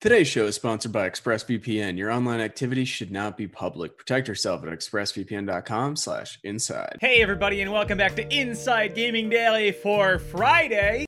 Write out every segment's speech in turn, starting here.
Today's show is sponsored by ExpressVPN. Your online activity should not be public. Protect yourself at expressvpn.com slash inside. Hey everybody and welcome back to Inside Gaming Daily for Friday.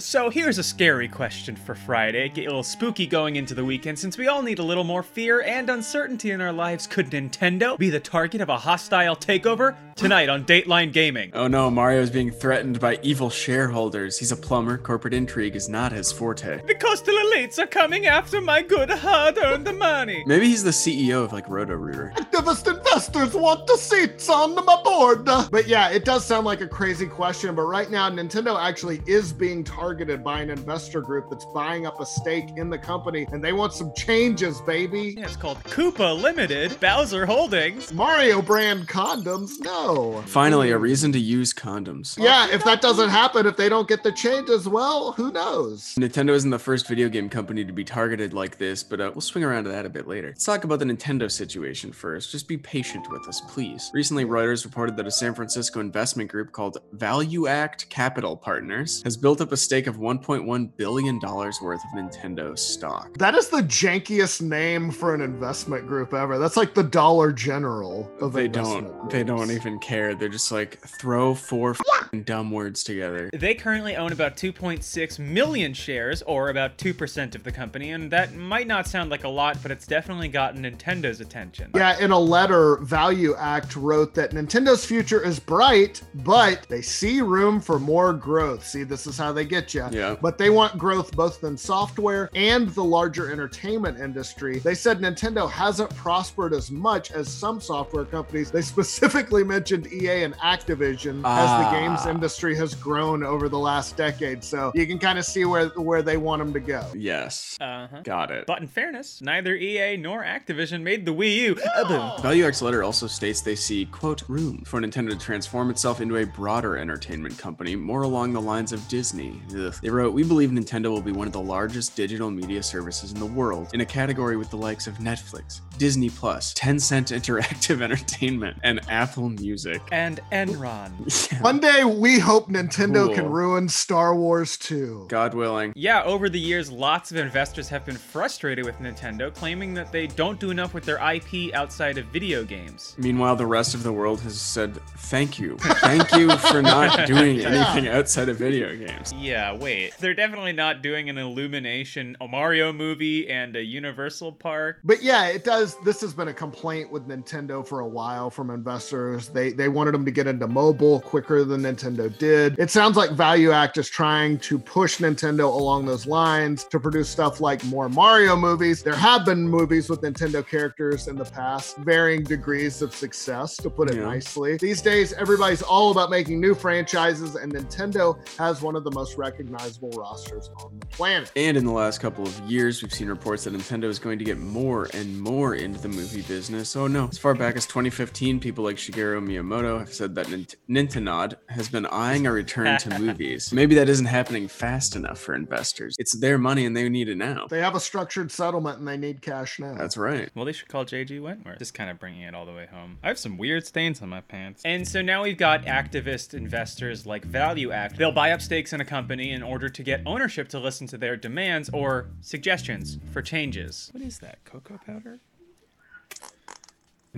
So here's a scary question for Friday. Get a little spooky going into the weekend since we all need a little more fear and uncertainty in our lives. Could Nintendo be the target of a hostile takeover? Tonight on Dateline Gaming. Oh no, Mario is being threatened by evil shareholders. He's a plumber. Corporate intrigue is not his forte. The coastal elites are coming after my good hard-earned money. Maybe he's the CEO of like Roto Rooter. Activist investors want the seats on my board. But yeah, it does sound like a crazy question. But right now, Nintendo actually is being targeted by an investor group that's buying up a stake in the company, and they want some changes, baby. Yeah, it's called Koopa Limited, Bowser Holdings. Mario brand condoms? No. Finally, a reason to use condoms. Yeah, if that doesn't happen, if they don't get the change as well, who knows? Nintendo isn't the first video game company to be targeted like this, but uh, we'll swing around to that a bit later. Let's talk about the Nintendo situation first. Just be patient with us, please. Recently, Reuters reported that a San Francisco investment group called ValueAct Capital Partners has built up a stake of $1.1 billion worth of Nintendo stock. That is the jankiest name for an investment group ever. That's like the Dollar General of They don't. They don't even care. They're just like throw four f***ing dumb words together. They currently own about 2.6 million shares, or about 2% of the company, and that might not sound like a lot, but it's definitely gotten Nintendo's attention. Yeah, in a letter, ValueAct wrote that Nintendo's future is bright, but they see room for more growth. See, this is how they get you. Yeah. But they want growth both in software and the larger entertainment industry. They said Nintendo hasn't prospered as much as some software companies. They specifically mentioned EA and Activision as the games Ah. industry has grown over the last decade. So you can kind of see where where they want them to go. Yes. Uh-huh. Got it. But in fairness, neither EA nor Activision made the Wii U. Uh. ValueAct's letter also states they see, quote, room for Nintendo to transform itself into a broader entertainment company, more along the lines of Disney. Ugh. They wrote, We believe Nintendo will be one of the largest digital media services in the world, in a category with the likes of Netflix, Disney Plus, Tencent Interactive Entertainment, and Apple Music. And Enron. One day we hope Nintendo can ruin Star Wars 2. God willing. Yeah, over the years, lots of investors have been frustrated with Nintendo, claiming that they don't do enough with their IP outside of video games. Meanwhile, the rest of the world has said, Thank you. Thank you for not doing anything outside of video games. Yeah, wait. They're definitely not doing an Illumination, a Mario movie, and a Universal Park. But yeah, it does. This has been a complaint with Nintendo for a while from investors. They they wanted them to get into mobile quicker than Nintendo did. It sounds like ValueAct is trying to push Nintendo along those lines to produce stuff like more Mario movies. There have been movies with Nintendo characters in the past, varying degrees of success, to put it Yeah. nicely. These days, everybody's all about making new franchises, and Nintendo has one of the most recognizable rosters on the planet. And in the last couple of years, we've seen reports that Nintendo is going to get more and more into the movie business. Oh no. As far back as 2015, people like Shigeru Miyamoto have said that Nint- Nintendo has been eyeing a return to movies. Maybe that isn't happening fast enough for investors. It's their money and they need it now. They have a structured settlement and they need cash now. That's right. Well, they should call JG Wentworth. Just kind of bringing it all the way home. I have some weird stains on my pants. And so now we've got activist investors like ValueAct. They'll buy up stakes in a company in order to get ownership to listen to their demands or suggestions for changes. What is that? Cocoa powder?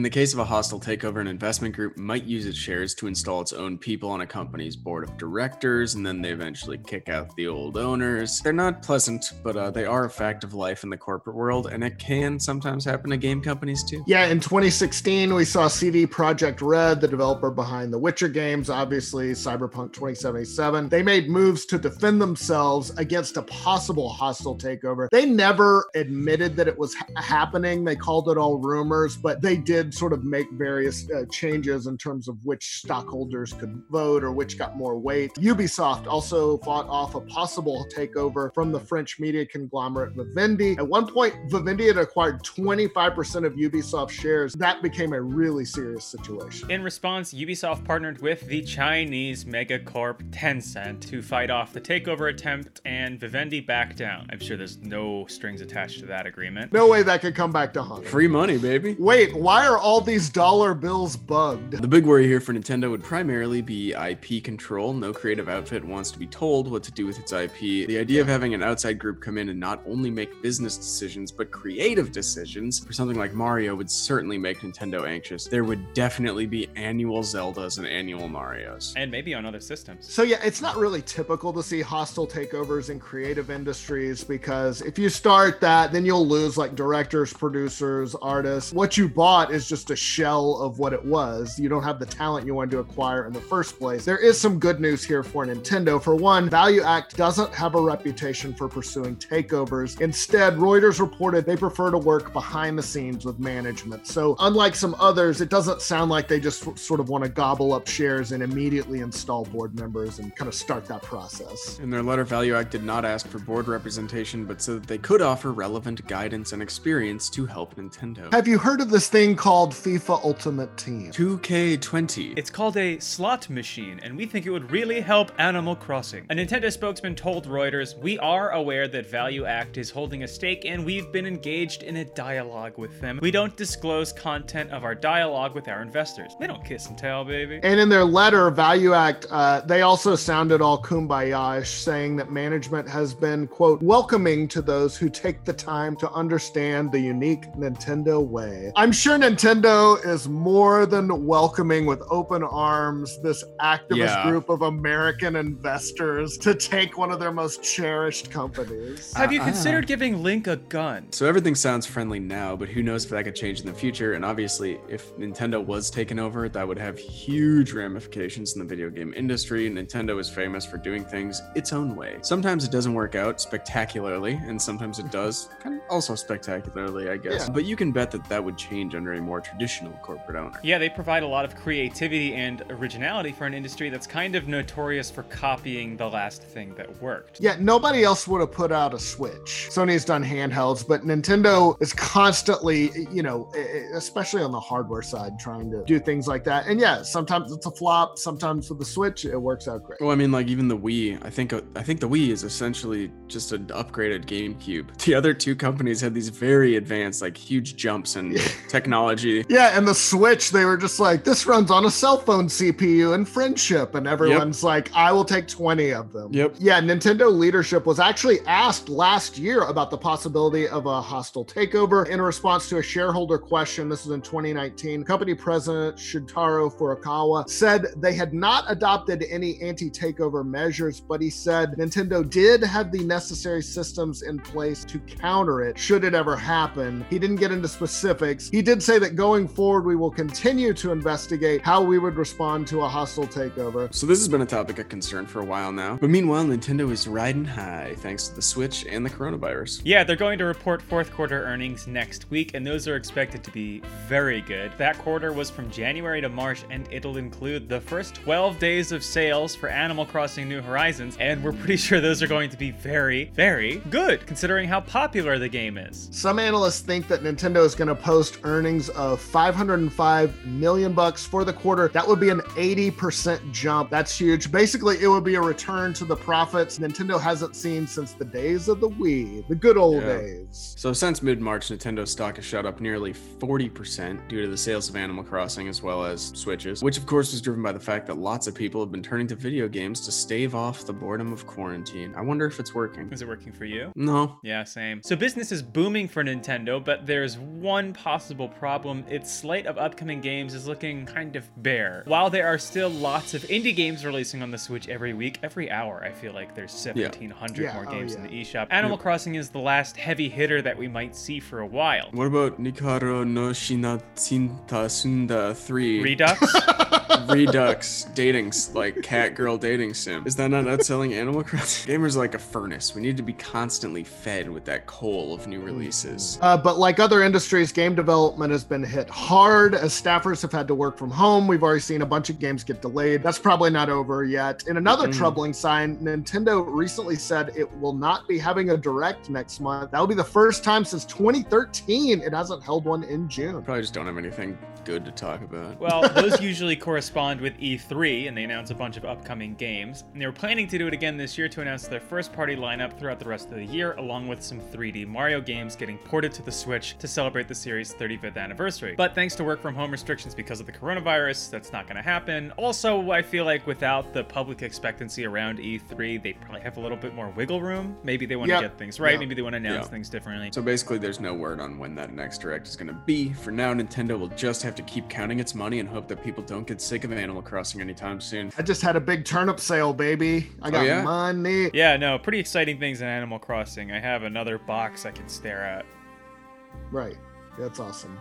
In the case of a hostile takeover, an investment group might use its shares to install its own people on a company's board of directors, and then they eventually kick out the old owners. They're not pleasant, but uh, they are a fact of life in the corporate world, and it can sometimes happen to game companies too. Yeah, in 2016, we saw CD Projekt Red, the developer behind the Witcher games, obviously Cyberpunk 2077. They made moves to defend themselves against a possible hostile takeover. They never admitted that it was ha- happening. They called it all rumors, but they did sort of make various uh, changes in terms of which stockholders could vote or which got more weight. Ubisoft also fought off a possible takeover from the French media conglomerate Vivendi. At one point, Vivendi had acquired 25% of Ubisoft shares. That became a really serious situation. In response, Ubisoft partnered with the Chinese megacorp Tencent to fight off the takeover attempt, and Vivendi backed down. I'm sure there's no strings attached to that agreement. No way that could come back to haunt. Free money, baby. Wait, why are all these dollar bills bugged? The big worry here for Nintendo would primarily be IP control. No creative outfit wants to be told what to do with its IP. The idea of having an outside group come in and not only make business decisions, but creative decisions for something like Mario would certainly make Nintendo anxious. There would definitely be annual Zeldas and annual Marios. And maybe on other systems. So yeah, it's not really typical to see hostile takeovers in creative industries because if you start that, then you'll lose like directors, producers, artists. What you bought is just a shell of what it was. You don't have the talent you wanted to acquire in the first place. There is some good news here for Nintendo. For one, ValueAct doesn't have a reputation for pursuing takeovers. Instead, Reuters reported they prefer to work behind the scenes with management. So, unlike some others, it doesn't sound like they just sort of want to gobble up shares and immediately install board members and kind of start that process. In their letter, ValueAct did not ask for board representation, but said that they could offer relevant guidance and experience to help Nintendo. Have you heard of this thing called FIFA Ultimate Team? 2K20. It's called a slot machine, and we think it would really help Animal Crossing. A Nintendo spokesman told Reuters, We are aware that ValueAct is holding a stake, and we've been engaged in a dialogue with them. We don't disclose content of our dialogue with our investors. They don't kiss and tell, baby. And in their letter, ValueAct, uh, they also sounded all kumbaya saying that management has been, quote, welcoming to those who take the time to understand the unique Nintendo way. I'm sure Nintendo is more than welcoming with open arms this activist Yeah. group of American investors to take one of their most cherished companies. Have you Uh-uh. considered giving Link a gun? So everything sounds friendly now, but who knows if that could change in the future? And obviously, if Nintendo was taken over, that would have huge ramifications in the video game industry. Nintendo is famous for doing things its own way. Sometimes it doesn't work out spectacularly, and sometimes it mm-hmm. does kind of also spectacularly, I guess. Yeah. But you can bet that that would change under a more traditional corporate owner. Yeah, they provide a lot of creativity and originality for an industry that's kind of notorious for copying the last thing that worked. Yeah, nobody else would have put out a Switch. Sony's done handhelds, but Nintendo is constantly, you know, especially on the hardware side, trying to do things like that. And yeah, sometimes it's a flop. Sometimes with the Switch, it works out great. Well, I mean, like even the Wii. I think I think the Wii is essentially just an upgraded GameCube. The other two companies had these very advanced, like huge jumps in Yeah. Technology. Yeah, and the Switch, they were just like, this runs on a cell phone CPU and friendship. And everyone's like, I will take 20 of them. Yep. Yeah, Nintendo leadership was actually asked last year about the possibility of a hostile takeover in response to a shareholder question. This was in 2019. Company president Shuntaro Furukawa said they had not adopted any anti takeover measures, but he said Nintendo did have the necessary systems in place to counter it should it ever happen. He didn't get into specifics. He did say that going forward, we will continue to investigate how we would respond to a hostile takeover. So this has been a topic of concern for a while now. But meanwhile, Nintendo is riding high thanks to the Switch and the coronavirus. Yeah, they're going to report fourth quarter earnings next week, and those are expected to be very good. That quarter was from January to March, and it'll include the first 12 days of sales for Animal Crossing New Horizons, and we're pretty sure those are going to be very, very good, considering how popular the game is. Some analysts think that Nintendo is going to post earnings of 505 million bucks for the quarter. That would be an 80% jump. That's huge. Basically, it would be a return to the profits Nintendo hasn't seen since the days of the Wii, the good old Yeah. days. So since mid-March, Nintendo stock has shot up nearly 40% due to the sales of Animal Crossing as well as Switches, which of course was driven by the fact that lots of people have been turning to video games to stave off the boredom of quarantine. I wonder if it's working. Is it working for you? No. Yeah, same. So business is booming for Nintendo, but there's one possible problem. Its slate of upcoming games is looking kind of bare. While there are still lots of indie games releasing on the Switch every week, every hour, I feel like there's 1,700 Yeah, more oh, games yeah. in the eShop. Animal Crossing is the last heavy hitter that we might see for a while. What about Nikaro no Shinatsinta Sunda 3? Redux? Redux dating like cat girl dating sim. Is that not outselling Animal Crossing? Gamers are like a furnace. We need to be constantly fed with that coal of new releases. Uh, but like other industries, game development has been hit hard as staffers have had to work from home. We've already seen a bunch of games get delayed. That's probably not over yet. In another Mhm. troubling sign, Nintendo recently said it will not be having a direct next month. That will be the first time since 2013 it hasn't held one in June. Probably just don't have anything good to talk about. Well, those usually correspond with E3, and they announce a bunch of upcoming games. And they were planning to do it again this year to announce their first party lineup throughout the rest of the year, along with some 3D Mario games getting ported to the Switch to celebrate the series' 35th anniversary. But thanks to work from home restrictions because of the coronavirus, that's not going to happen. Also, I feel like without the public expectancy around E3, they probably have a little bit more wiggle room. Maybe they want to Yep. get things right, Yep. maybe they want to announce Yeah. things differently. So basically, there's no word on when that next direct is going to be. For now, Nintendo will just have to keep counting its money and hope that people don't get sick of Animal Crossing anytime soon. I just had a big turnip sale, baby. I oh, got yeah? money. Yeah, no, pretty exciting things in Animal Crossing. I have another box I can stare at. Right. That's awesome.